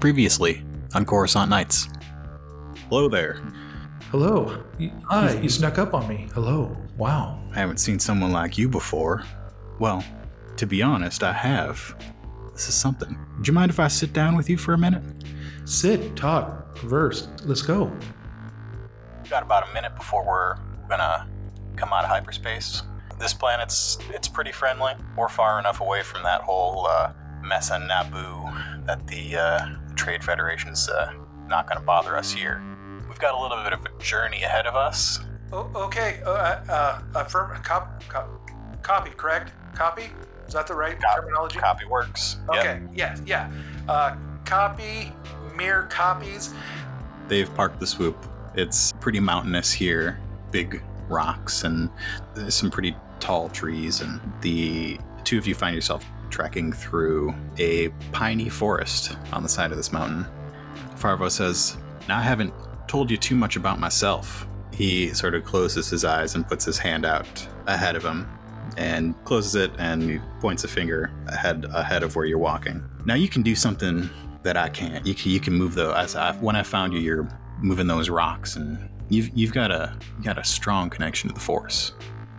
Previously on Coruscant Nights. Hello there. Hello. Hi, you snuck up on me. Hello. Wow. I haven't seen someone like you before. Well, to be honest, I have. This is something. Would you mind if I sit down with you for a minute? Sit, talk, converse. Let's go. We've got about a minute before we're gonna come out of hyperspace. This planet's it's pretty friendly. We're far enough away from that whole uh, mess on Naboo that the uh, Trade Federation's uh, not gonna bother us here. We've got a little bit of a journey ahead of us. Oh, okay. Uh, uh, affirm, cop, cop, copy, correct? Copy? Is that the right Cop- terminology? Copy works. Yep. Okay. Yes. Yeah. Uh, copy, mere copies. They've parked the swoop. It's pretty mountainous here, big rocks and some pretty tall trees. And the two of you find yourself trekking through a piney forest on the side of this mountain. Farvo says, Now I haven't told you too much about myself. He sort of closes his eyes and puts his hand out ahead of him and closes it and he points a finger ahead ahead of where you're walking. Now you can do something that I can't. You can, you can move the as I, when I found you, you're moving those rocks, and you've you've got a you got a strong connection to the Force.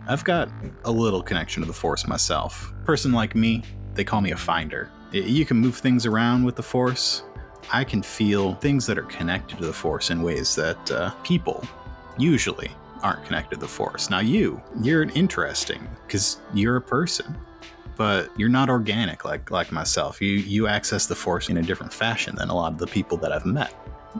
I've got a little connection to the Force myself. Person like me, they call me a finder. You can move things around with the Force. I can feel things that are connected to the Force in ways that uh, people usually aren't connected to the Force. Now you, you're interesting because you're a person but you're not organic like like myself. You you access the force in a different fashion than a lot of the people that I've met.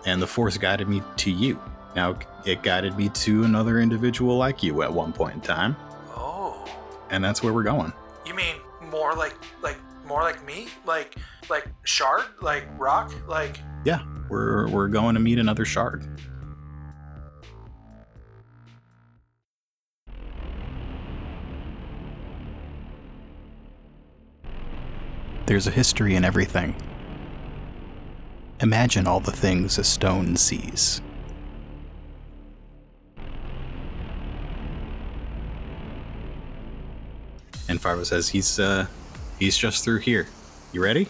And the force guided me to you. Now it guided me to another individual like you at one point in time, Oh. and that's where we're going. You mean more like like more like me? Like like shard? Like rock? Like Yeah, we're we're going to meet another shard. There's a history in everything. Imagine all the things a stone sees. And Farvo says he's uh he's just through here. You ready?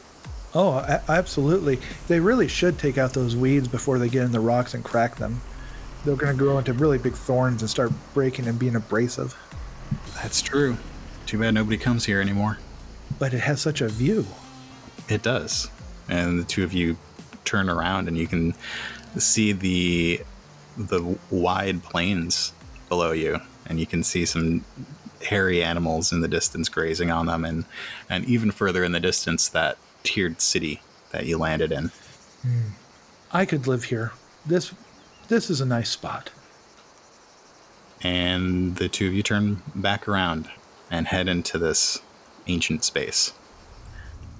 Oh, a- absolutely. They really should take out those weeds before they get in the rocks and crack them. They're going to grow into really big thorns and start breaking and being abrasive. That's true. Too bad nobody comes here anymore. But it has such a view. It does. And the two of you turn around and you can see the the wide plains below you and you can see some hairy animals in the distance grazing on them and and even further in the distance that tiered city that you landed in. Hmm. I could live here. This this is a nice spot. And the two of you turn back around and head into this ancient space.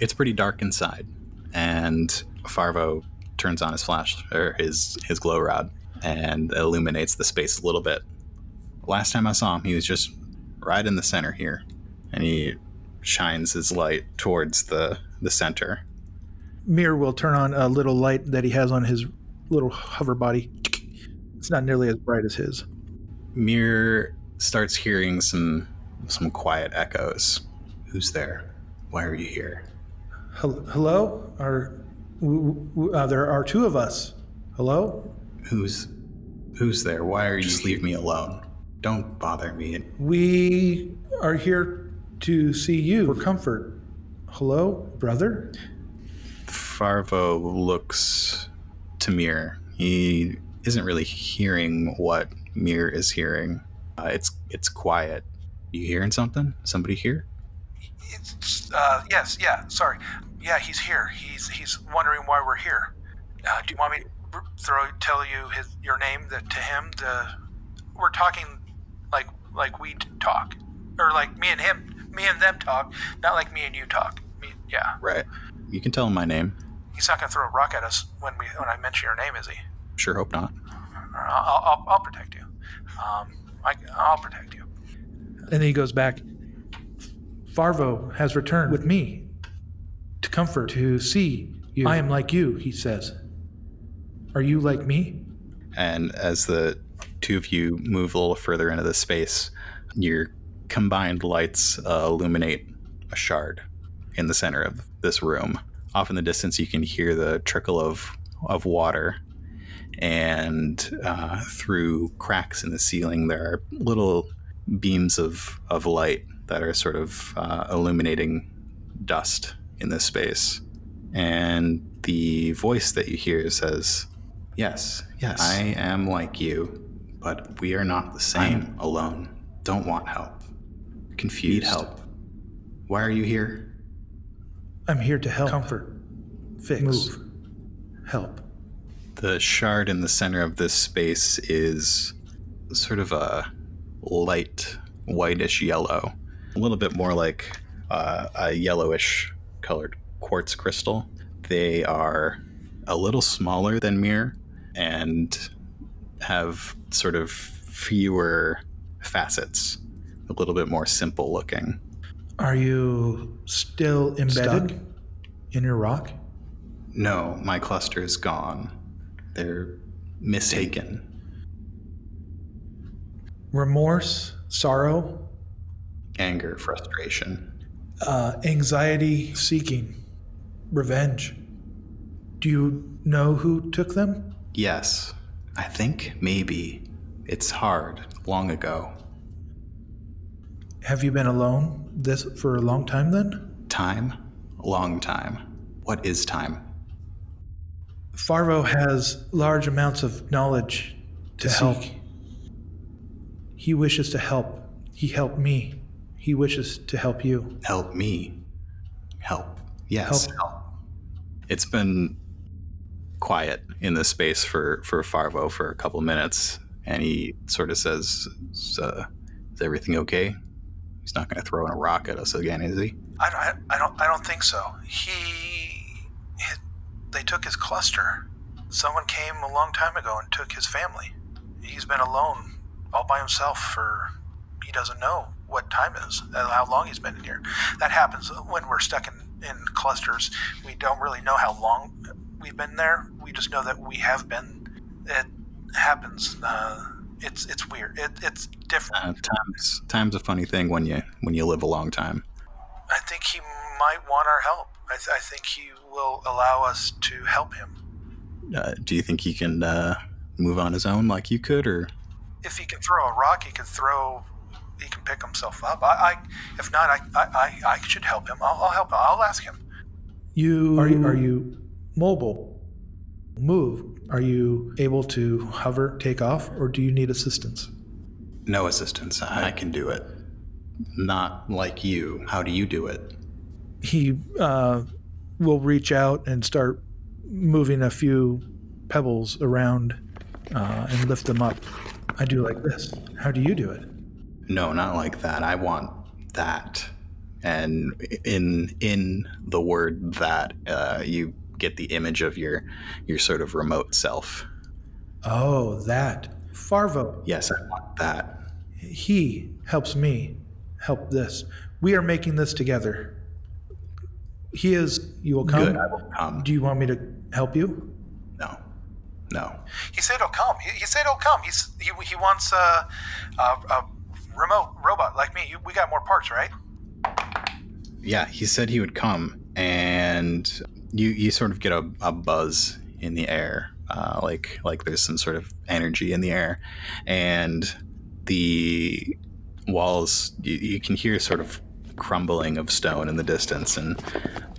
It's pretty dark inside, and Farvo turns on his flash or his his glow rod and illuminates the space a little bit. Last time I saw him, he was just right in the center here, and he shines his light towards the the center. Mir will turn on a little light that he has on his little hover body. It's not nearly as bright as his. Mir starts hearing some some quiet echoes. Who's there? Why are you here? Hel- Hello? Are w- w- uh, there are two of us? Hello? Who's who's there? Why are you just leave me alone? Don't bother me. We are here to see you for comfort. Hello, brother? Farvo looks to Mir. He isn't really hearing what Mir is hearing. Uh, it's it's quiet. You hearing something? Somebody here? It's, uh, yes, yeah, sorry. Yeah, he's here. He's he's wondering why we're here. Uh, do you want me to throw tell you his your name that to him? The we're talking like like we talk, or like me and him, me and them talk, not like me and you talk. Me, yeah, Right. You can tell him my name. he's not gonna throw a rock at us when we when I mention your name, is he? Sure hope not. I'll I'll, I'll protect you. Um, I, I'll protect you. And then he goes back. Farvo has returned with me to comfort, to see you. I am like you, he says. Are you like me? And as the two of you move a little further into the space, your combined lights uh, illuminate a shard in the center of this room. off in the distance, you can hear the trickle of of water, and uh, through cracks in the ceiling, there are little beams of of light that are sort of uh, illuminating dust in this space. And the voice that you hear says, Yes, Yes. I am like you, but we are not the same alone. Don't want help. Confused. Need help. Why are you here? I'm here to help. Comfort. Fix. Move. Help. The shard in the center of this space is sort of a light whitish yellow, a little bit more like uh, a yellowish colored quartz crystal. They are a little smaller than Mir and have sort of fewer facets, a little bit more simple looking. Are you still embedded Stuck? in your rock? No, my cluster is gone. They're mistaken. Remorse, sorrow, Anger, frustration. uh, anxiety, seeking, revenge. Do you know who took them? Yes, I think maybe. It's hard, long ago. Have you been alone this for a long time then? Time? Long time. What is time? Farvo has large amounts of knowledge to, To help. seek. He wishes to help. He helped me. He wishes to help you. Help me. Help. Yes. Help. It's been quiet in this space for, for Farvo for a couple minutes, and he sort of says, "Is, uh, is everything okay? He's not going to throw in a rock at us again, is he? I, don't- I, don't. I don't think so. He, he, they took his cluster. Someone came a long time ago and took his family. He's been alone, all by himself for. He doesn't know what time is, how long he's been in here. That happens when we're stuck in, in clusters. We don't really know how long we've been there. We just know that we have been. It happens. Uh, it's it's weird. It, it's different. Uh, time's, time's a funny thing when you when you live a long time. I think he might want our help. I, th- I think he will allow us to help him. Uh, do you think he can uh, move on his own like you could, or If he can throw a rock, he can throw. He can pick himself up. I, I if not, I, I, I, I should help him. I'll, I'll help. him. I'll ask him. You are you are you mobile? Move. Are you able to hover, take off, or do you need assistance? no assistance? I, can do it. Not like you. How do you do it? He uh, will reach out and start moving a few pebbles around uh, and lift them up. I do like this. How do you do it? No, not like that. I want that. And in in the word that, uh, you get the image of your your sort of remote self. Oh, that. Farvo. Yes, I want that. He helps me help this. We are making this together. He is. You will come. Good. I will come. Do you want me to help you? No, no. He said he'll come. He, he said he'll come. He's he, he wants a, a, a remote robot like me. You, we got more parts, right? Yeah, he said he would come, and you you sort of get a, a buzz in the air, uh, like like there's some sort of energy in the air, and the walls you, you can hear sort of crumbling of stone in the distance, and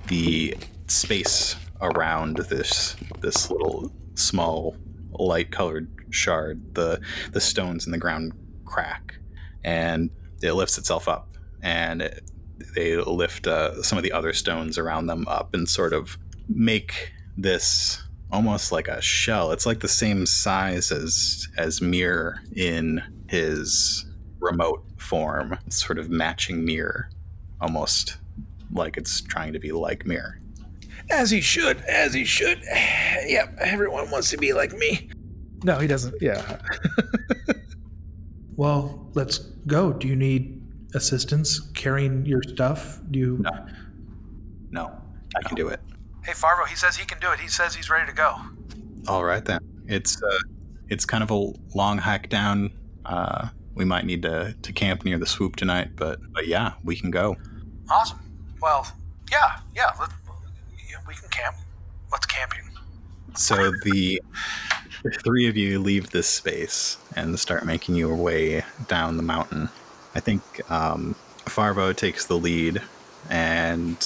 the space around this this little small light colored shard, the the stones in the ground crack, and it lifts itself up, and it, they lift uh, some of the other stones around them up and sort of make this almost like a shell. It's like the same size as as Mir in his remote form, It's sort of matching Mir, almost like it's trying to be like Mir. As he should, as he should. Yep, everyone wants to be like me. No, he doesn't. Yeah. Well, let's go. Do you need assistance carrying your stuff? Do you? No, no, I can do it. Hey, Farvo. He says he can do it. He says he's ready to go. All right then. It's uh, it's kind of a long hike down. Uh, we might need to, to camp near the swoop tonight, but but yeah, we can go. Awesome. Well, yeah, yeah. Let, we can camp. What's camping? So the three of you leave this space and start making your way down the mountain. I think um, Farvo takes the lead, and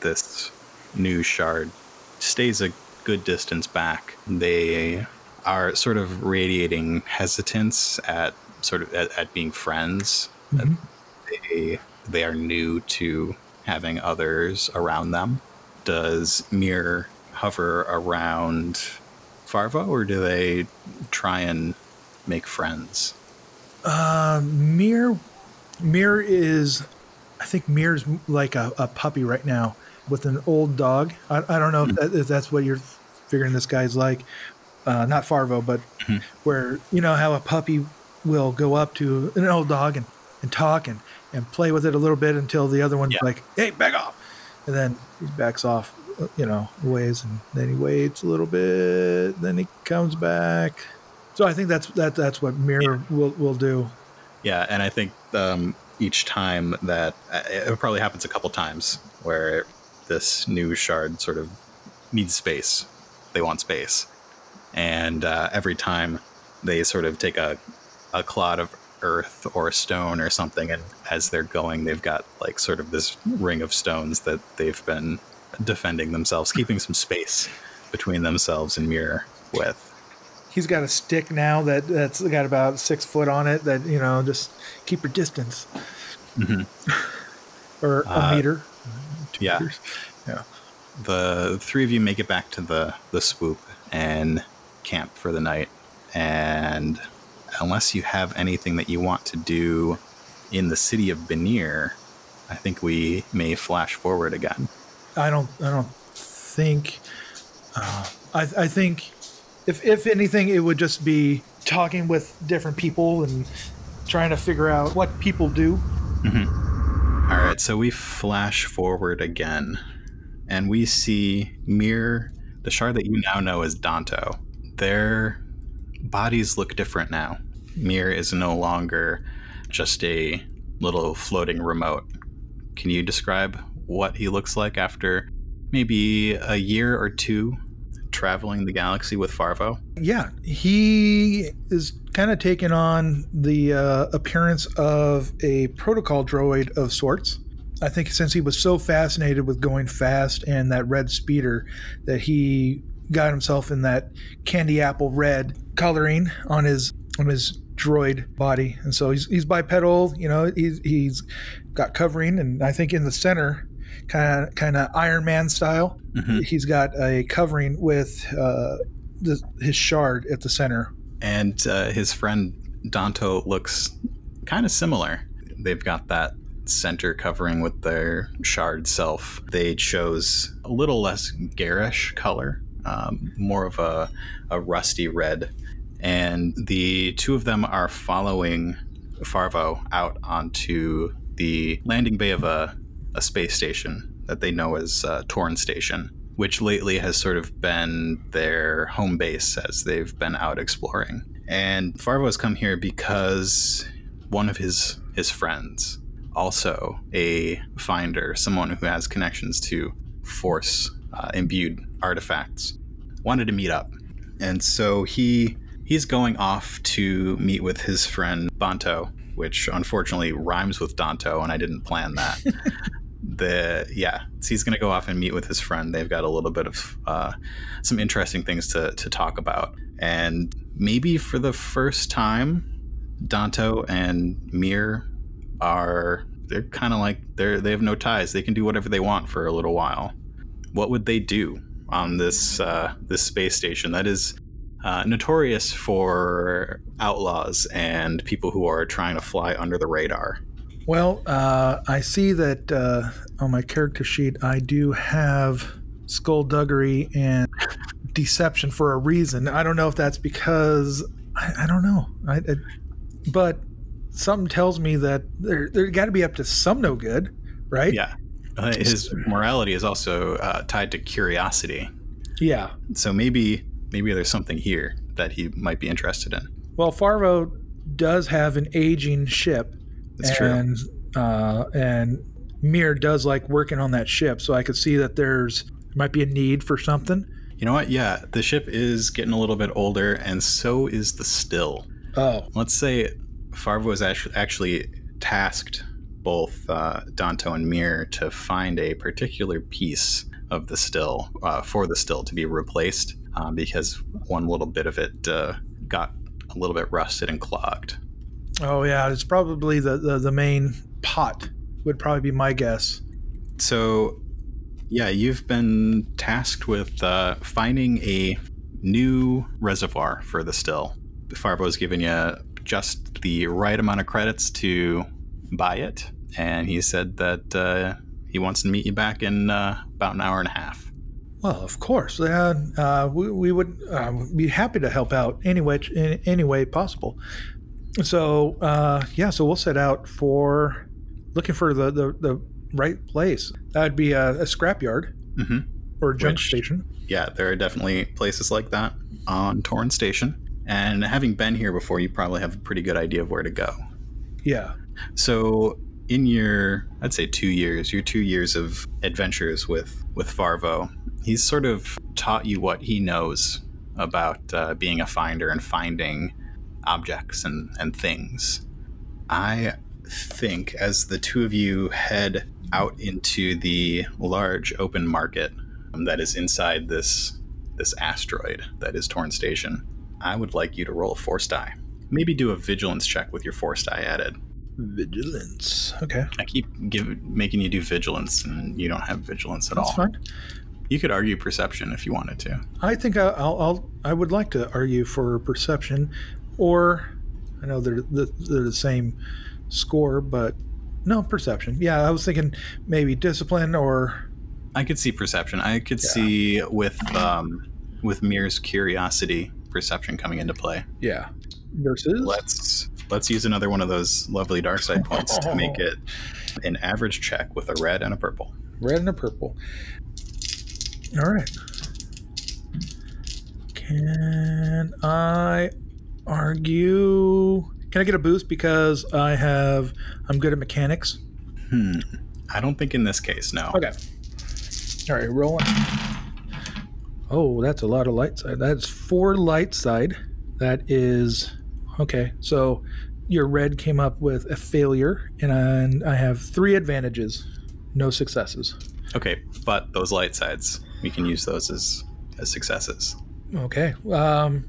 this new shard stays a good distance back. They are sort of radiating hesitance at sort of at, at being friends. Mhm. They they are new to having others around them. Does Mir hover around Farvo, or do they try and make friends? Uh, Mir, Mir is, I think Mir's like a, a puppy right now with an old dog. I, I don't know if, that, if that's what you're figuring this guy's like. Uh, not Farvo, but Mhm. where you know how a puppy will go up to an old dog and, and talk and, and play with it a little bit until the other one's Yeah. like, "Hey, back off," and then he backs off, you know, ways, and then he waits a little bit, then he comes back. So I think that's that that's what Mir will will do. Yeah, and I think um, each time that uh, it probably happens a couple times where this new shard sort of needs space. They want space, and uh, every time they sort of take a a clod of earth or a stone or something, and as they're going, they've got like sort of this ring of stones that they've been defending themselves, keeping some space between themselves and Mir with. He's got a stick now that that's got about six foot on it. That you know, just keep your distance, Mhm. or a Uh, meter. Two yeah. meters. Yeah. The three of you make it back to the the swoop and camp for the night and unless you have anything that you want to do in the city of Benir, I think we may flash forward again. I don't. I don't think. Uh, I I think if if anything, it would just be talking with different people and trying to figure out what people do. Mm-hmm. All right, so we flash forward again, and we see Mir, the shard that you now know as Danto. Their bodies look different now. Mir is no longer just a little floating remote. Can you describe what he looks like after maybe a year or two traveling the galaxy with Farvo? Yeah, he is kind of taking on the uh, appearance of a protocol droid of sorts. I think since he was so fascinated with going fast and that red speeder, that he got himself in that candy apple red coloring on his on his droid body, and so he's he's bipedal. You know, he's he's got covering, and I think in the center, kind of kind of Iron Man style, Mhm. he's got a covering with uh, the, his shard at the center. and uh, his friend Danto looks kind of similar. They've got that center covering with their shard self. They chose a little less garish color, um, more of a, a rusty red. And the two of them are following Farvo out onto the landing bay of a, a space station that they know as uh, Torn Station, which lately has sort of been their home base as they've been out exploring. And Farvo has come here because one of his his friends, also a finder, someone who has connections to force uh, imbued artifacts, wanted to meet up, and so he he's going off to meet with his friend Banto, which unfortunately rhymes with Danto, and I didn't plan that. the yeah, so he's going to go off and meet with his friend. They've got a little bit of uh, some interesting things to to talk about, and maybe for the first time, Danto and Mir are they're kind of like they're they have no ties. They can do whatever they want for a little while. What would they do on this uh, this space station that is uh, notorious for outlaws and people who are trying to fly under the radar? Well, uh, I see that uh, on my character sheet, I do have skullduggery and deception for a reason. I don't know if that's because I, I don't know. I, I, but something tells me that they're they're got to be up to some no good, right? Yeah, uh, his morality is also uh, tied to curiosity. Yeah. So maybe maybe there's something here that he might be interested in. Well, Farvo does have an aging ship, That's true. and uh, and Mir does like working on that ship, so I could see that there's There might be a need for something. You know what? Yeah, the ship is getting a little bit older, and so is the still. Oh, Let's say Farvo was actually, actually tasked both uh, Danto and Mir to find a particular piece of the still uh, for the still to be replaced uh, because one little bit of it uh, got a little bit rusted and clogged. Oh yeah. It's probably the the, the main pot. Would probably be my guess. So, yeah, you've been tasked with uh, finding a new reservoir for the still. Farvo's given you just the right amount of credits to buy it, and he said that uh, he wants to meet you back in uh, about an hour and a half. Well, of course. Yeah, uh, we, we would um, be happy to help out any way, in any way possible. So, uh, yeah, so we'll set out for looking for the, the, the right place. That would be a, a scrapyard hmm or a junk Which- station. Yeah, there are definitely places like that on Torn Station. And having been here before, you probably have a pretty good idea of where to go. Yeah. So, in your, I'd say two years, your two years of adventures with with Farvo, he's sort of taught you what he knows about uh, being a finder and finding objects and and things. I think as the two of you head out into the large open market um, that is inside this this asteroid that is Torn Station, I would like you to roll a force die. Maybe do a vigilance check with your force die added. Vigilance. Okay. I keep give, making you do vigilance, and you don't have vigilance at That's all. fine. You could argue perception if you wanted to. I think I- I'll, I'll I would like to argue for perception, or I know they're the, they're the same score, but no perception. Yeah, I was thinking maybe discipline or I could see perception. I could Yeah. see with um, with Mir's curiosity, perception coming into play. yeah versus Let's let's use another one of those lovely dark side points to make it an average check with a red and a purple. red and a purple. All right. Can I argue? Can I get a boost because I have I'm good at mechanics? Hmm. I don't think in this case, no. Okay. All right, rolling. Oh, that's a lot of light side. That's four light side. That is okay. So your red came up with a failure, and I have three advantages, no successes. Okay, but those light sides, we can use those as as successes. Okay. Um,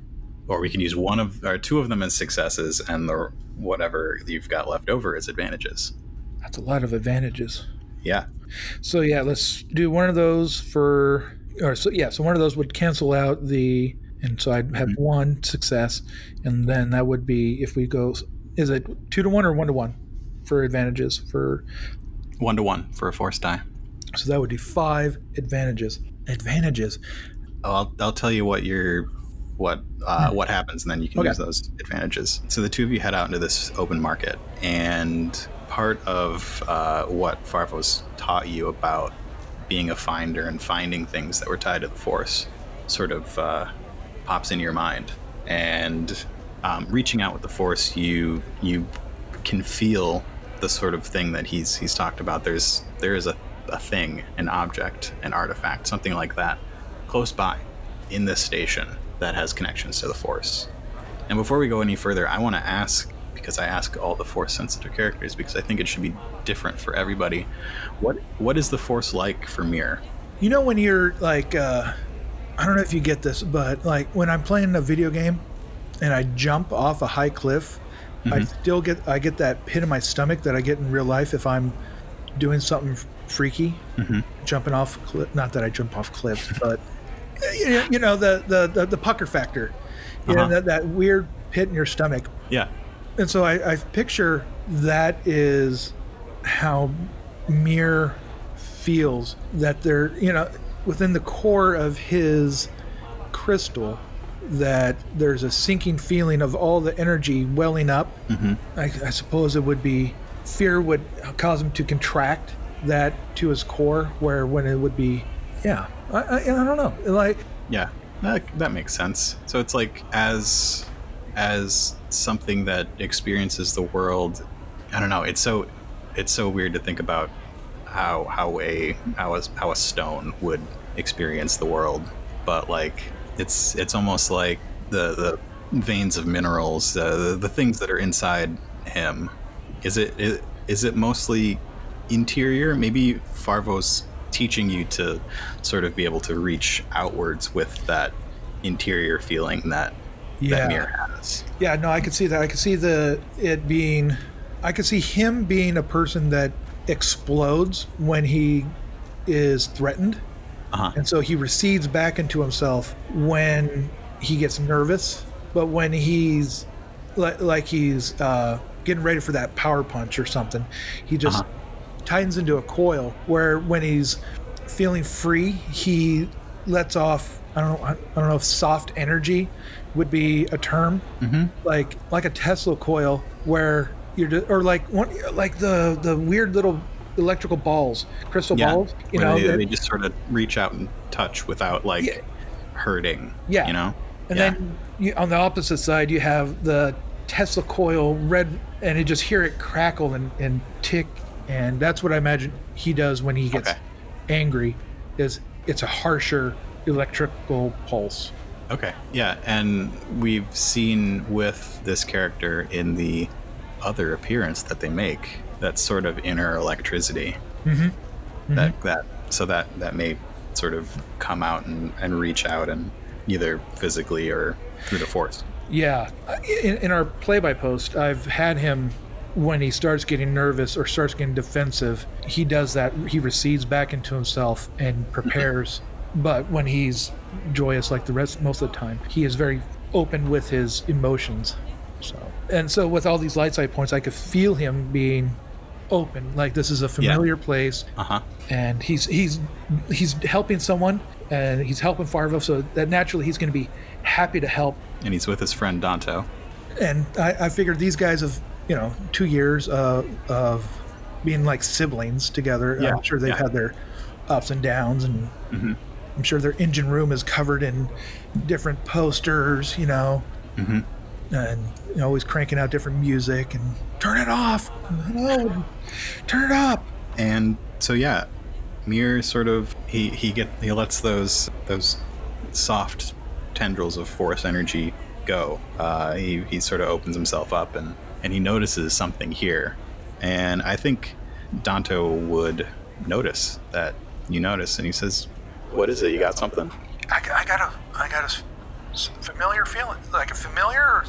or we can use one of or two of them as successes and the whatever you've got left over as advantages that's a lot of advantages. yeah So yeah, let's do one of those for. Or so yeah, so one of those would cancel out the, and so I'd have mm-hmm. one success, and then that would be if we go. Is it two to one or one to one for advantages for one to one for a force die So that would be five advantages. Advantages. i'll, I'll tell you what your what uh, Hmm. what happens and then you can Okay. use those advantages so the two of you head out into this open market and part of uh, what farvo's taught you about being a finder and finding things that were tied to the force sort of uh, pops into your mind and um, reaching out with the force you you can feel the sort of thing that he's he's talked about there's there is a, a thing an object an artifact something like that close by in this station that has connections to the force. And before we go any further i want to ask because i ask all the force sensitive characters because i think it should be different for everybody what what is the force like for mir? You know when you're like, uh, I don't know if you get this, but like when I'm playing a video game and I jump off a high cliff, I still get I get that pit in my stomach that I get in real life if I'm doing something freaky, jumping off. Cli- not that I jump off cliffs, but you know, the, the the the pucker factor. You know Uh-huh. that that weird pit in your stomach. yeah And so I, I picture that is how Mir feels that they're, you know, within the core of his crystal, that there's a sinking feeling of all the energy welling up. Mhm. I, I suppose it would be fear would cause him to contract that to his core, where when it would be, yeah, I, I, I don't know. Like, Yeah, that, that makes sense. So it's like as as something that experiences the world. I don't know. It's so it's so weird to think about how how a how a how a stone would experience the world, but like it's it's almost like the the veins of minerals, uh, the, the things that are inside him. Is it is, is it mostly interior? Maybe Farvo's teaching you to sort of be able to reach outwards with that interior feeling that Yeah. that Mir has. Yeah, no, I could see that. I could see the it being I could see him being a person that explodes when he is threatened. Uh-huh. And so he recedes back into himself when he gets nervous, but when he's like, like he's uh, getting ready for that power punch or something, he just Uh-huh. Tightens into a coil where when he's feeling free, he lets off I don't know I don't know if soft energy would be a term. Mm-hmm. Like like a Tesla coil where you're or like one like the the weird little electrical balls, crystal Yeah, balls, you where know, they, that- they just sort of reach out and touch without like Yeah. hurting. Yeah. you know. And Yeah. then you, on the opposite side, you have the Tesla coil red, and you just hear it crackle and, and tick. And that's what I imagine he does when he gets Okay. angry. Is it's a harsher electrical pulse. Okay. Yeah, and we've seen with this character in the other appearance that they make that sort of inner electricity. Mm-hmm. That that so that that may sort of come out and, and reach out and either physically or through the force. Yeah, in, in our play-by post, I've had him when he starts getting nervous or starts getting defensive. He does that. He recedes back into himself and prepares. but when he's joyous, like the rest, most of the time, he is very open with his emotions. So, and so with all these light side points, I could feel him being open. Like this is a familiar place, Uh huh. and he's he's he's helping someone, and he's helping Farvo. So that naturally he's going to be happy to help And he's with his friend Danto. and I, I figured these guys have you know two years uh, of being like siblings together. Yeah, I'm sure they've yeah. had their ups and downs, and Mhm. I'm sure their engine room is covered in different posters, you know, Mhm. and you know, always cranking out different music and turn it off, no, turn it up. and so yeah Mir sort of he he get he lets those those soft tendrils of force energy go uh, he he sort of opens himself up and and he notices something here and I think Danto would notice that you notice and he says what is it you got something I, I got a, I got a familiar feeling, like a familiar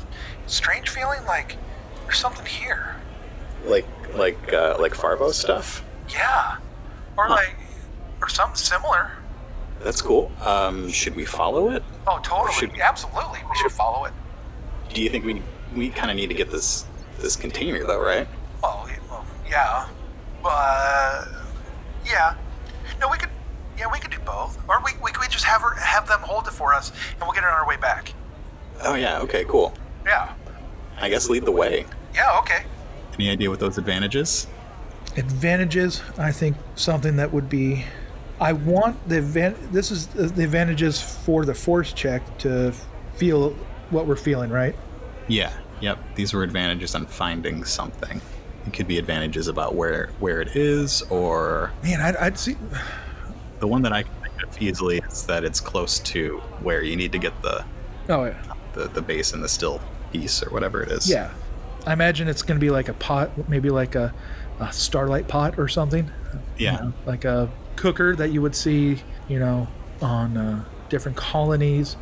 strange feeling, like there's something here. like like uh, like Farvo stuff Yeah, or like, or something similar. that's cool um, should we follow it Oh, totally, Should- absolutely. We should follow it. do you think we we kind of need to get this this container though right Well, y- well yeah, but yeah, no, we could, yeah, we could do both, or we, we could just have her have them hold it for us, and we'll get it on our way back. oh yeah okay cool Yeah, I guess lead the way. yeah, okay. Any idea what those advantages? Advantages, I think something that would be. I want the advan- This is the advantages for the force check to feel what we're feeling, right? Yeah. Yep. These were advantages on finding something. It could be advantages about where where it is, or Man, I'd, I'd see. the one that I can think of easily is that it's close to where you need to get the Oh yeah. the, the base and the still piece or whatever it is. Yeah, I imagine it's going to be like a pot, maybe like a, a starlight pot or something. Yeah. You know, like a cooker that you would see, you know, on uh, different colonies,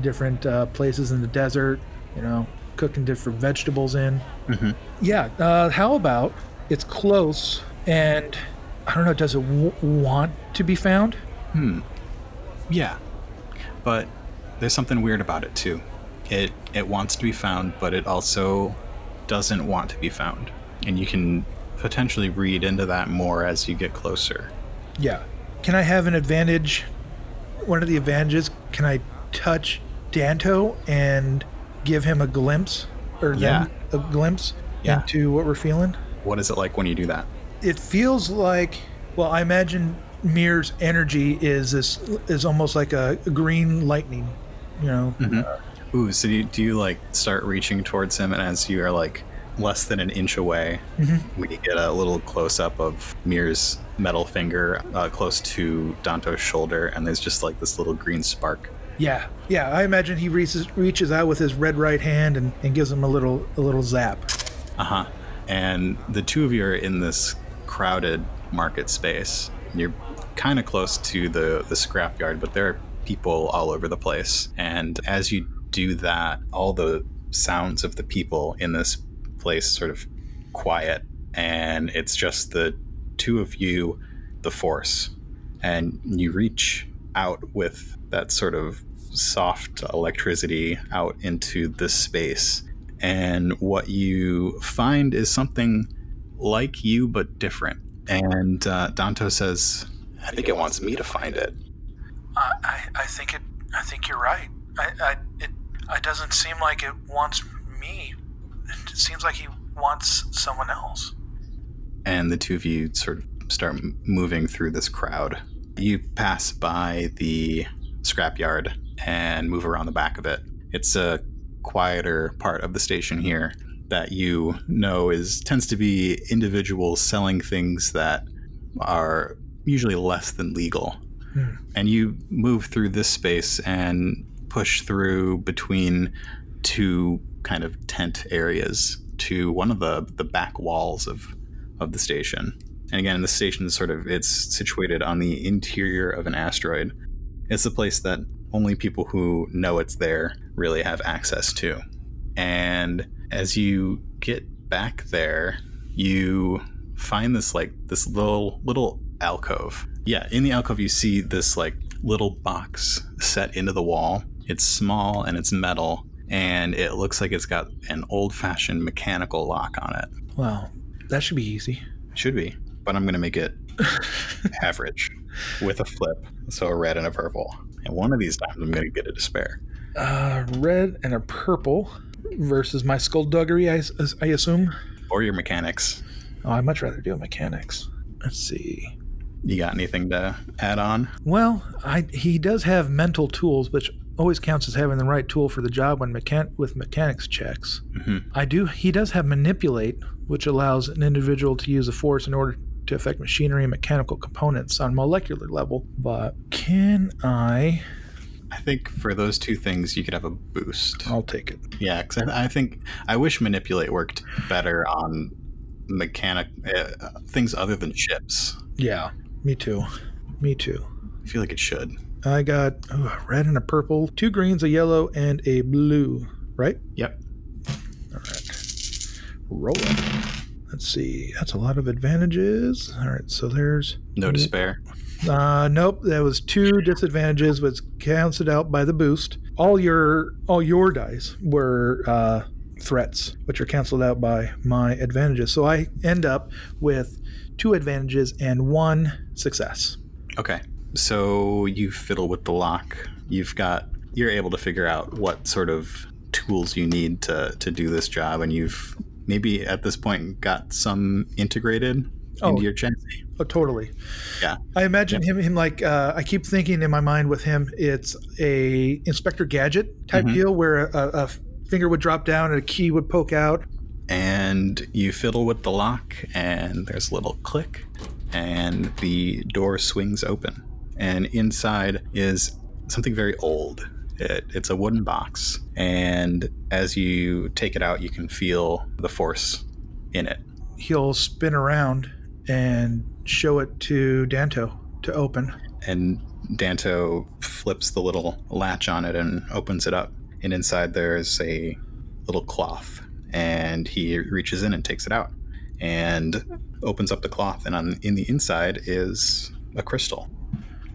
different uh, places in the desert. You know, cooking different vegetables in. Mhm. Yeah. Uh, how about it's close and I don't know. Does it w- want to be found? Hmm. Yeah. But there's something weird about it too. It it wants to be found, but it also doesn't want to be found. And you can potentially read into that more as you get closer. Yeah. Can I have an advantage? One of the advantages, can I touch Danto and give him a glimpse or them a glimpse Yeah. into what we're feeling? What is it like when you do that? It feels like, well, I imagine Mir's energy is this is almost like a, green lightning, you know. Ooh, so do you, do you like start reaching towards him, and as you are like less than an inch away, we get a little close up of Mir's metal finger uh, close to Danto's shoulder, and there's just like this little green spark. Yeah, yeah. I imagine he reaches reaches out with his red right hand and, and gives him a little a little zap. Uh huh. And the two of you are in this crowded market space. You're kind of close to the the scrapyard, but there are people all over the place. And as you do that, all the sounds of the people in this place sort of quiet, and it's just the two of you, the force, and you reach out with that sort of soft electricity out into this space. And what you find is something like you, but different. And uh, Danto says, I think it wants me to find it. I, I, I think it. I think you're right. I, I it, it doesn't seem like it wants me. It seems like he wants someone else. and the two of you sort of start moving through this crowd. You pass by the scrapyard and move around the back of it. It's a quieter part of the station here that you know is tends to be individuals selling things that are usually less than legal. Hmm. And you move through this space and push through between two kind of tent areas to one of the the back walls of of the station. And again, the station is sort of it's situated on the interior of an asteroid. It's a place that only people who know it's there really have access to. And as you get back there, you find this like this little little alcove. Yeah, in the alcove you see this like little box set into the wall. It's small and it's metal and it looks like it's got an old-fashioned mechanical lock on it. Well, that should be easy. Should be, but I'm going to make it average with a flip. So a red and a purple. And one of these times I'm going to get a despair. Uh, red and a purple versus my skullduggery, I assume. Or your mechanics. Oh, I'd much rather do mechanics. Let's see. You got anything to add on? Well, I he does have mental tools, which always counts as having the right tool for the job when mechan- with mechanics checks. Mhm. I do. He does have manipulate, which allows an individual to use a force in order to affect machinery and mechanical components on molecular level. But can I? I think for those two things, you could have a boost. I'll take it. Yeah, because I, I think I wish manipulate worked better on mechanic uh, things other than ships. Yeah, me too. Me too. I feel like it should. I got oh, a red and a purple, two greens, a yellow, and a blue. Right? Yep. All right. Roll it. Let's see. That's a lot of advantages. All right. So there's No despair. Uh, nope, that was two disadvantages, was canceled out by the boost. All your all your dice were uh, threats, which are canceled out by my advantages. So I end up with two advantages and one success. Okay. So you fiddle with the lock. You've got you're able to figure out what sort of tools you need to to do this job and you've maybe at this point got some integrated Oh. into your chassis. Oh, totally. Yeah. I imagine him. Him like uh, I keep thinking in my mind with him, it's a Inspector Gadget type Mhm. deal where a, a finger would drop down and a key would poke out. And you fiddle with the lock and there's a little click and the door swings open. And inside is something very old. It, it's a wooden box, and as you take it out, you can feel the force in it. He'll spin around and show it to Danto to open. and Danto flips the little latch on it and opens it up. And inside there's a little cloth, and he reaches in and takes it out, and opens up the cloth. And on in the inside is a crystal.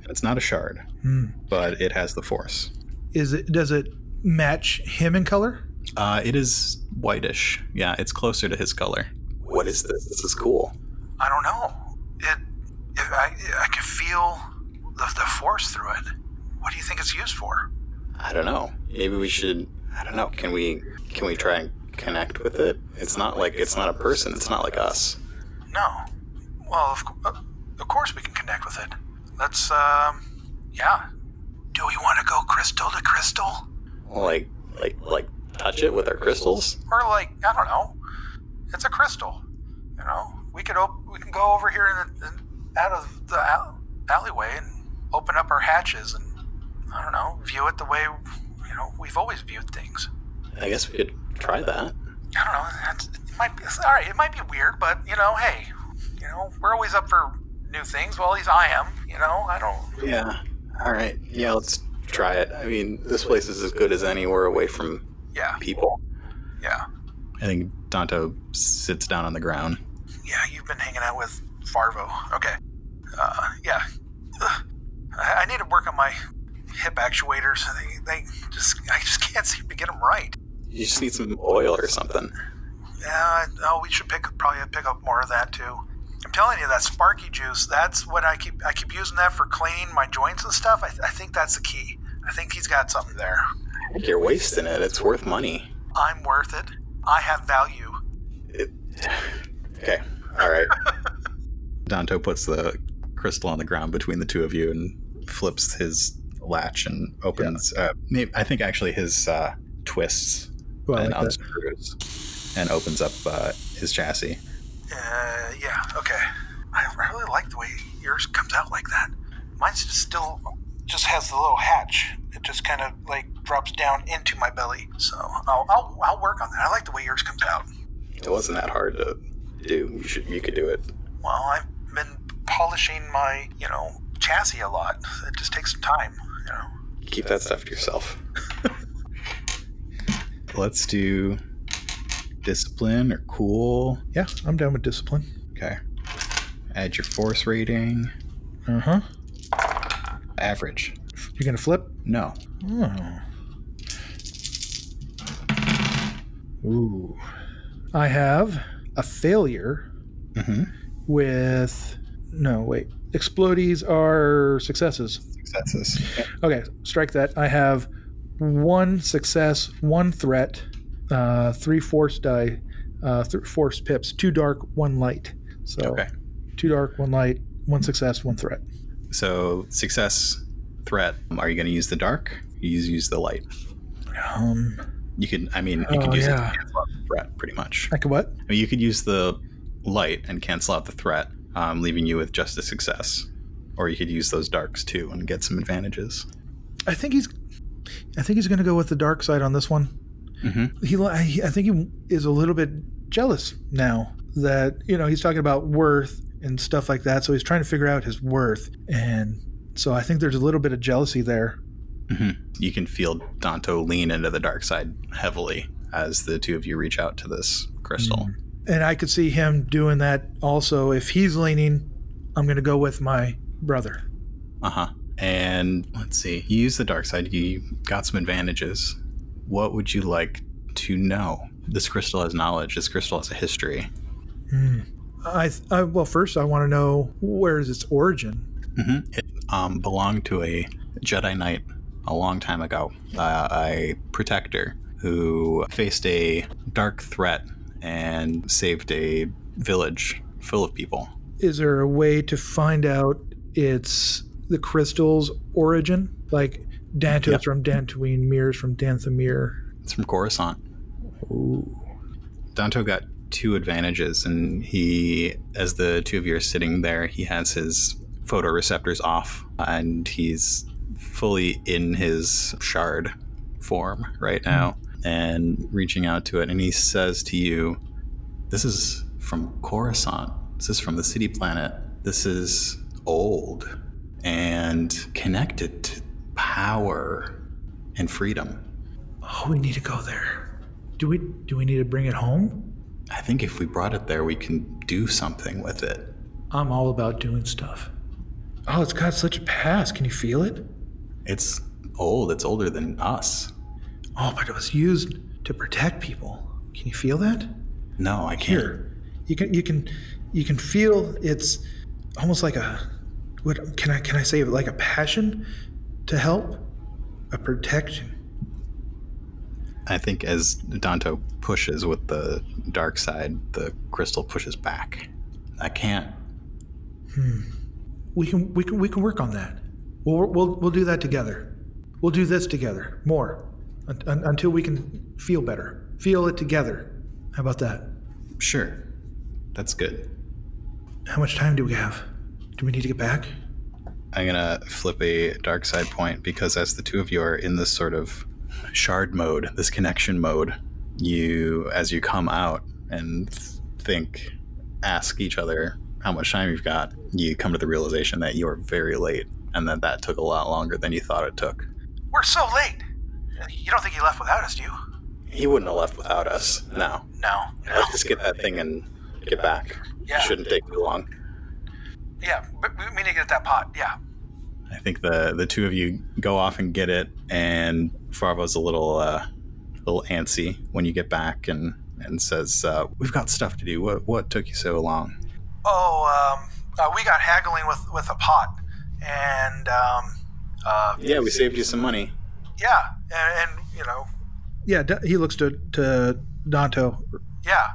It's not a shard, Hmm. but it has the force. Is it? Does it match him in color? Uh, it is whitish. Yeah, it's closer to his color. What is this? This is cool. I don't know. It. If I I can feel the the force through it. What do you think it's used for? I don't know. Maybe we should. I don't know. Can we? Can we try and connect with it? It's not like it's not a person. It's not like us. No. Well, of, cou- uh, of course we can connect with it. Let's. Um. Yeah. Do we want to go crystal to crystal, Like, like, like touch it with our crystals. or like I don't know, it's a crystal. You know, we could op- we can go over here in the, in, out of the al- alleyway and open up our hatches and I don't know, view it the way you know we've always viewed things. I guess we could try that. I don't know. That's, it might be all right. It might be weird, but you know, hey, you know, we're always up for new things. Well, at least I am. You know, I don't. Yeah. All right. Yeah, let's try it. I mean, this place is as good as anywhere away from Yeah, people. yeah, I think Danto sits down on the ground. yeah. You've been hanging out with Farvo. Okay. Uh, yeah. Ugh. I, need to work on my hip actuators. They, they just, I just can't seem to get them right. You just need some oil or something. Yeah. Oh, we should pick probably pick up more of that too. I'm telling you, that Sparky juice. That's what I keep. I keep using that for cleaning my joints and stuff. I, I think that's the key. I think he's got something there. I think you're wasting it. It's worth money. I'm worth it. I have value. Okay. All right. Danto puts the crystal on the ground between the two of you and flips his latch and opens. Uh, maybe, I think actually his uh, twists Well, and like unscrews and opens up uh, his chassis. Uh, yeah, okay. I really like the way yours comes out like that. Mine's just still just has the little hatch. It just kind of like drops down into my belly. So I'll, I'll I'll work on that. I like the way yours comes out. It wasn't that hard to do. You should. You could do it. Well, I've been polishing my you know chassis a lot. It just takes some time. You know. Keep that stuff to yourself. Let's do discipline or cool. Yeah, I'm down with discipline. Okay. Add your force rating. Uh huh. Average. You're gonna flip? No. Oh. Ooh. I have a failure Mm-hmm. with no wait. Explodies are successes. Successes. Okay, strike that. I have one success, one threat, uh, three force die, uh, th- force pips, two dark, one light. So Okay. two dark, one light, one success, one threat. So success threat. Are you going to use the dark? You use, use the light. Um, You could. I mean, you Oh, could use it yeah. to cancel out the threat, pretty much. I could what? I mean, you could use the light and cancel out the threat, um, leaving you with just a success. Or you could use those darks too and get some advantages. I think he's, I think he's going to go with the dark side on this one. Mm-hmm. He, I think he is a little bit jealous now that you know he's talking about worth and stuff like that. So he's trying to figure out his worth, and so I think there's a little bit of jealousy there. hmm You can feel Danto lean into the dark side heavily as the two of you reach out to this crystal. And I could see him doing that also. If he's leaning, I'm going to go with my brother. Uh huh. And let's see. You use the dark side. You got some advantages. What would you like to know? This crystal has knowledge. This crystal has a history. Hmm. I, I well, first I want to know where is its origin. hmm It um, belonged to a Jedi Knight a long time ago, uh, a protector who faced a dark threat and saved a village full of people. Is there a way to find out its the crystal's origin? Like Dantos Yep. from Dantooine, Mirrors from Danthamir. It's from Coruscant. Ooh. Danto got two advantages, and he, as the two of you are sitting there, he has his photoreceptors off, and he's fully in his shard form right now, and reaching out to it. And he says to you, This is from Coruscant. This is from the city planet. This is old and connected to power and freedom. Oh, we need to go there. Do we? Do we need to bring it home? I think if we brought it there, we can do something with it. I'm all about doing stuff. Oh, it's got such a past. Can you feel it? It's old. It's older than us. Oh, but it was used to protect people. Can you feel that? No, I can't. Here, you can you can you can feel it's almost like a what can I can I say like a passion to help, a protection. I think as Danto pushes with the dark side, the crystal pushes back. I can't. Hmm. We can we can we can work on that. We'll we'll we'll do that together. We'll do this together more un, un, until we can feel better. Feel it together. How about that? Sure. That's good. How much time do we have? Do we need to get back? I'm gonna flip a dark side point because as the two of you are in this sort of shard mode, this connection mode, you as you come out and think, ask each other how much time you've got, you come to the realization that you're very late and that that took a lot longer than you thought it took. We're so late. You don't think he left without us, do you? He wouldn't have left without us. No. No. Let's just get that thing and get back. Yeah. Shouldn't take too long. Yeah, we we need to get that pot. Yeah. I think the the two of you go off and get it, and Farvo's a little uh, little antsy when you get back, and and says, uh, "We've got stuff to do. What what took you so long?" Oh, um, uh, we got haggling with with a pot, and um, uh, Yeah, we saved you some money. yeah, and, and you know, Yeah, he looks to to Danto. yeah,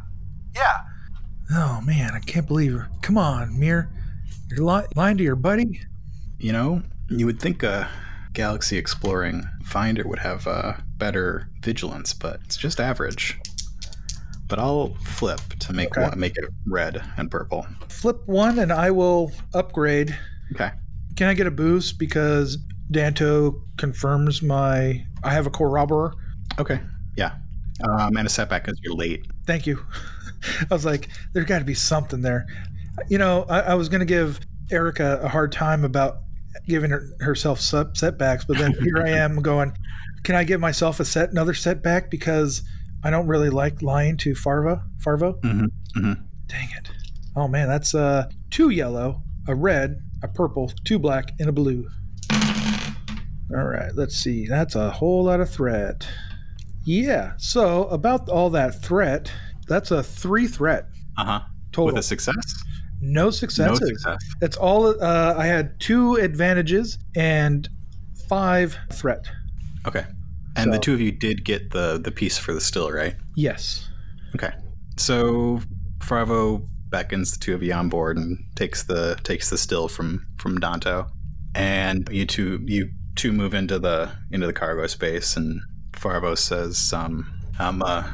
yeah. Oh man, I can't believe her. Come on, Mir. You're li- lying to your buddy? You know, you would think a galaxy exploring finder would have uh, better vigilance, but it's just average. But I'll flip to make Okay. one, make it red and purple. Flip one and I will upgrade. Okay. Can I get a boost because Danto confirms my I have a corroborer? Okay. Yeah. Um, and a setback because you're late. Thank you. I was like, there's got to be something there. You know, I, I was going to give Erica a hard time about giving her, herself set, setbacks, but then here I am going, can I give myself a set another setback because I don't really like lying to Farva? Farvo? Mhm, mhm. Dang it! Oh man, that's uh two yellow, a red, a purple, two black, and a blue. All right, let's see. That's a whole lot of threat. Yeah. So about all that threat, that's a three threat Uh huh. total. With a success? No successes. No success. It's all. Uh, I had two advantages and five threat. Okay. And the two of you did get the the piece for the still, right? Yes. Okay. So Farvo beckons the two of you on board and takes the takes the still from from Danto, and you two you two move into the into the cargo space, and Farvo says, um, "I'm uh,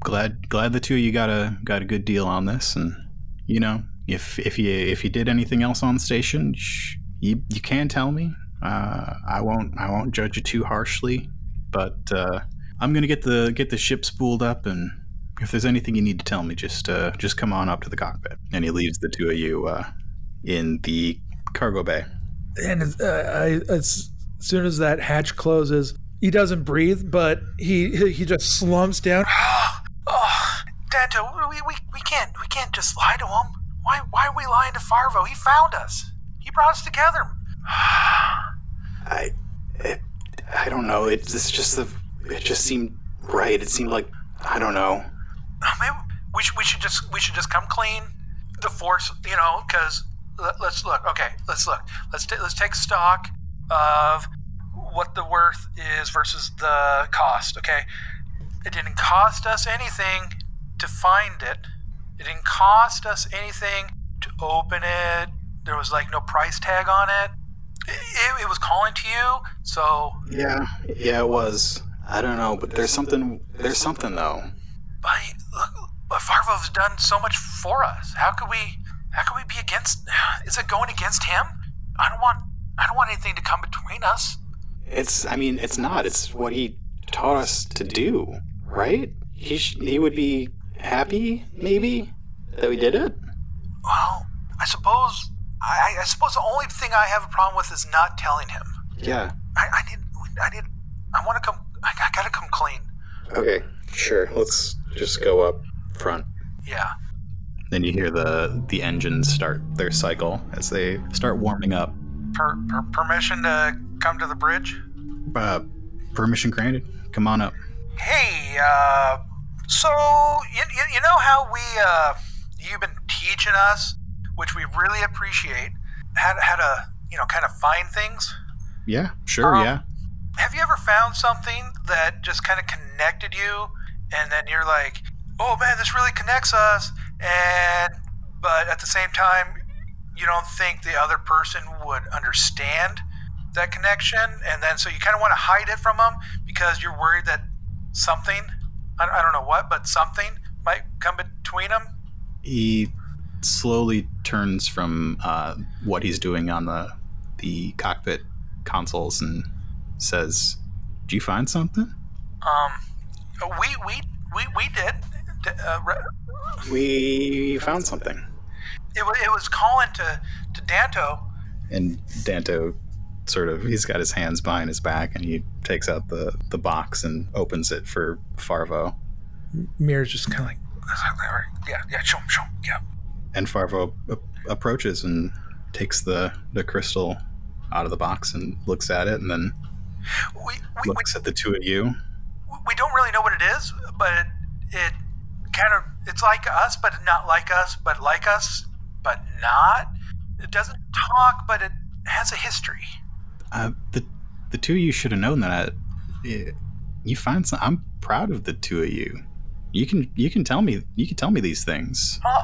glad glad the two of you got a got a good deal on this, and you know if if you if you did anything else on the station, sh- you you can tell me. Uh, I won't I won't judge you too harshly, but uh, I'm gonna get the get the ship spooled up and." If there's anything you need to tell me, just uh, just come on up to the cockpit. And he leaves the two of you uh, in the cargo bay. and uh, I, as soon as that hatch closes, he doesn't breathe, but he he he just slumps down. oh, Danto, we, we, we can't we can't just lie to him. Why why are we lying to Farvo? He found us. He brought us together. I, it, I don't know. It's it's just the. It just seemed right. It seemed like I don't know. Oh, maybe we should we should just we should just come clean. The force, you know, because let's look. Okay, let's look. Let's ta- let's take stock of what the worth is versus the cost. Okay, it didn't cost us anything to find it. It didn't cost us anything to open it. There was like no price tag on it. It, it was calling to you, so Yeah, yeah, it was. I don't know, but there's something. There's something though. But look, but Farvo's done so much for us. How could we? How could we be against? Is it going against him? I don't want. I don't want anything to come between us. It's. I mean, it's not. It's what he taught us to do, right? He sh- he would be happy, maybe, that we did it. Well, I suppose. I, I suppose the only thing I have a problem with is not telling him. Yeah. I, I need. I need. I want to come. I, I gotta come clean. Okay. Sure. Let's just go up front. Yeah. Then you hear the the engines start their cycle as they start warming up. Per, per, permission to come to the bridge. Uh, permission granted. Come on up. Hey, uh, so you, you, you know how we uh, you've been teaching us, which we really appreciate, how to, how to you know kind of find things. Yeah. Sure. Um, yeah. Have you ever found something that just kind of connected you, and then you're like, oh man, this really connects us, and but at the same time, you don't think the other person would understand that connection, and then so you kind of want to hide it from them because you're worried that something, I, I don't know what, but something might come between them. he slowly turns from uh, what he's doing on the the cockpit consoles and says, "Did you find something?" Um, we we we we did. Uh, re- We found something. it, it was calling to to Danto. And Danto sort of he's got his hands behind his back and he takes out the the box and opens it for Farvo. Mir's just kind of like, Yeah, yeah. Show him, show him. Yeah. And Farvo a- approaches and takes the the crystal out of the box and looks at it and then We we, we looks at the two of you. we don't really know what it is, but it, it kind of it's like us, but not like us, but like us, but not. It doesn't talk, but it has a history. Uh, the the two of you should have known that. eh, you find some. I'm proud of the two of you. You can you can tell me you can tell me these things. Oh,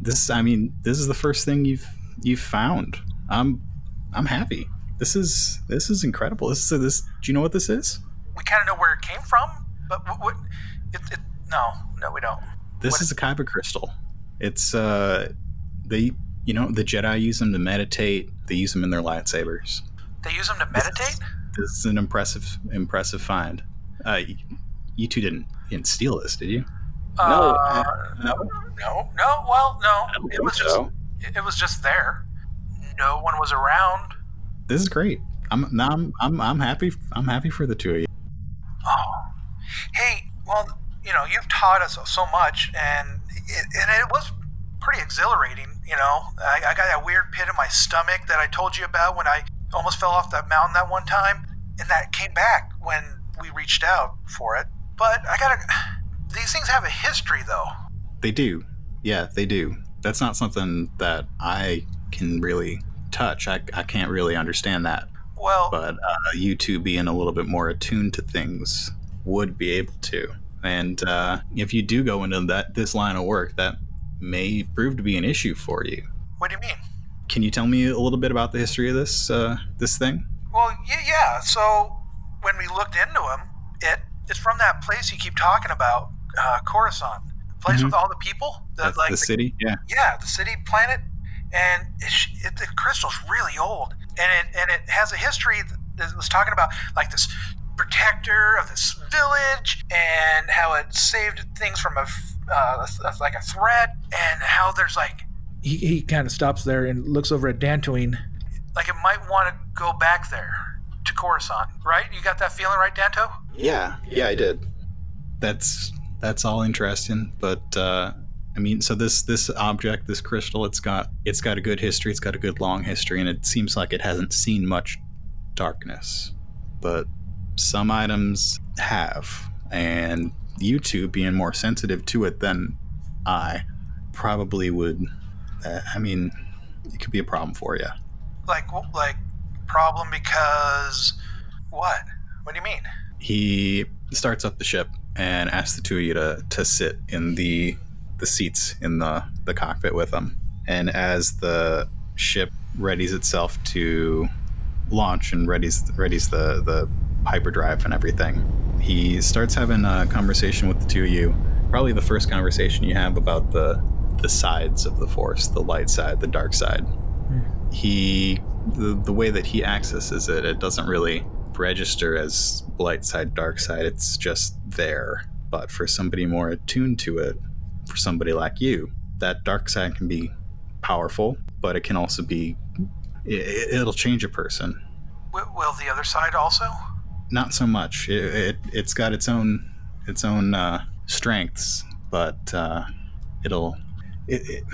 This I mean this is the first thing you've you've found. I'm I'm happy. This is this is incredible. This is this. Do you know what this is? we kind of know where it came from, but what? what it, it, no, no, we don't. This What is a kyber crystal. It's uh they you know the Jedi use them to meditate. They use them in their lightsabers. They use them to meditate. This is an impressive impressive find. Uh, you, you two didn't didn't steal this, did you? No, Uh, no. no, no. Well, no. It was just so. it, it was just there. No one was around. This is great. I'm now I'm, I'm I'm happy. I'm happy for the two of you. Oh, hey. Well, you know, you've taught us so much, and it, and it was pretty exhilarating. You know, I, I got that weird pit in my stomach that I told you about when I almost fell off that mountain that one time, and that came back when we reached out for it. But I gotta. These things have a history, though. They do. Yeah, they do. That's not something that I can really touch. I, I can't really understand that. Well, But uh, you two being a little bit more attuned to things would be able to. And uh, if you do go into that this line of work, that may prove to be an issue for you. what do you mean? Can you tell me a little bit about the history of this uh, this thing? Well, yeah, yeah. So when we looked into him, it it's from that place you keep talking about, uh, Coruscant, the place Mhm. with all the people, the, That's like the city? Yeah. yeah, the city planet, and it, it, the crystal's really old, and it and it has a history that was talking about like this protector of this village and how it saved things from a uh, a- like a threat, and how there's like he, he kind of stops there and looks over at Dantooine. like it might want to go back there to Coruscant, right? You got that feeling, right, Danto? Yeah, yeah, I did. That's that's all interesting, but uh, I mean, so this this object, this crystal, it's got it's got a good history. It's got a good long history, and it seems like it hasn't seen much darkness. But some items have, and you two being more sensitive to it than I, probably would. Uh, I mean, it could be a problem for you. Like, like problem because what? What do you mean? he starts up the ship and asks the two of you to, to sit in the the seats in the, the cockpit with him. And as the ship readies itself to launch and readies readies the, the hyperdrive and everything, he starts having a conversation with the two of you. Probably the first conversation you have about the the sides of the force, the light side, the dark side. He the, the way that he accesses it, it doesn't really register as light side, dark side. It's just there. But for somebody more attuned to it, for somebody like you, that dark side can be powerful, but it can also be, it, it'll change a person. W- will the other side also? Not so much. It, it, it's got its own, its own uh, strengths, but uh, it'll. It, it,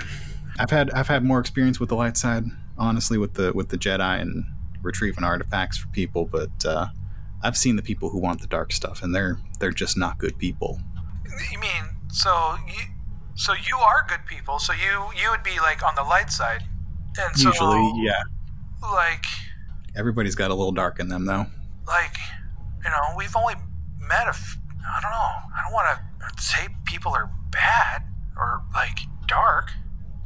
I've had I've had more experience with the light side, honestly, with the with the Jedi and retrieving artifacts for people, but uh, I've seen the people who want the dark stuff, and they're they're just not good people. You mean so you so you are good people? So you you would be like on the light side, and so Usually, yeah. like Everybody's got a little dark in them, though. like you know we've only met a f- I don't know I don't want to say people are bad or like dark.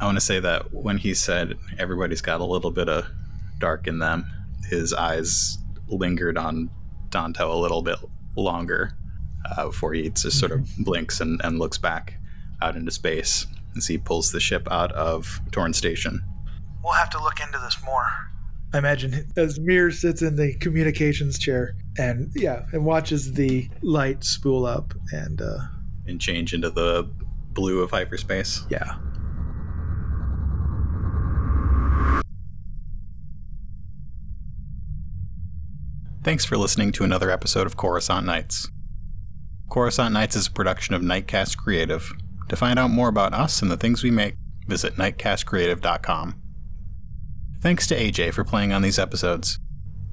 I want to say that when he said everybody's got a little bit of dark in them, his eyes lingered on Danto a little bit longer uh, before he just sort of blinks and, and looks back out into space. as he pulls the ship out of Torn Station. We'll have to look into this more. I imagine as Mir sits in the communications chair and yeah, and watches the light spool up and uh and change into the blue of hyperspace. yeah. Thanks for listening to another episode of Coruscant Nights. Coruscant Nights is a production of Nightcast Creative. To find out more about us and the things we make, visit nightcastcreative.com. Thanks to AJ for playing on these episodes.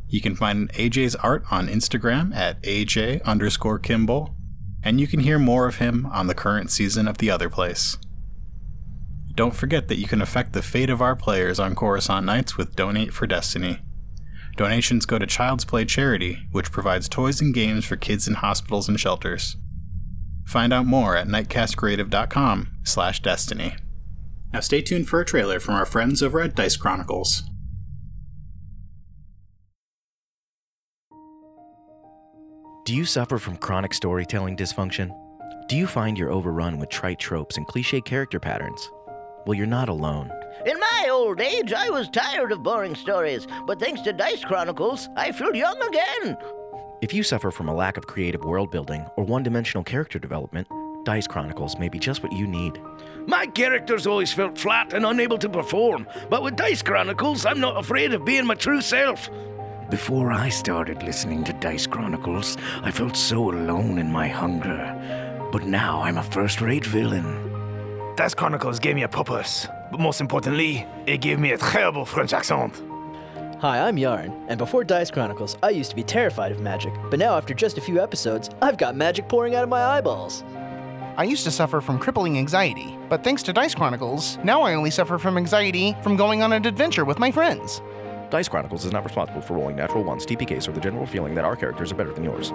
You can find AJ's art on Instagram at AJ underscore Kimball, and you can hear more of him on the current season of The Other Place. Don't forget that you can affect the fate of our players on Coruscant Nights with Donate for Destiny. Donations go to Child's Play Charity, which provides toys and games for kids in hospitals and shelters. Find out more at nightcastcreative.com slash destiny. Now stay tuned for a trailer from our friends over at Dice Chronicles. Do you suffer from chronic storytelling dysfunction? Do you find you're overrun with trite tropes and cliche character patterns? Well, you're not alone. In my old age, I was tired of boring stories, but thanks to Dice Chronicles, I feel young again. If you suffer from a lack of creative world building or one dimensional character development, Dice Chronicles may be just what you need. My characters always felt flat and unable to perform, but with Dice Chronicles, I'm not afraid of being my true self. Before I started listening to Dice Chronicles, I felt so alone in my hunger. But now I'm a first rate villain. Dice Chronicles gave me a purpose, but most importantly, it gave me a terrible French accent. Hi, I'm Yarn, and before Dice Chronicles, I used to be terrified of magic, but now after just a few episodes, I've got magic pouring out of my eyeballs. I used to suffer from crippling anxiety, but thanks to Dice Chronicles, now I only suffer from anxiety from going on an adventure with my friends. Dice Chronicles is not responsible for rolling natural ones, TPKs, or the general feeling that our characters are better than yours.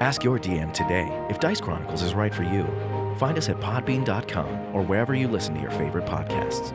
Ask your DM today if Dice Chronicles is right for you. Find us at podbean.com or wherever you listen to your favorite podcasts.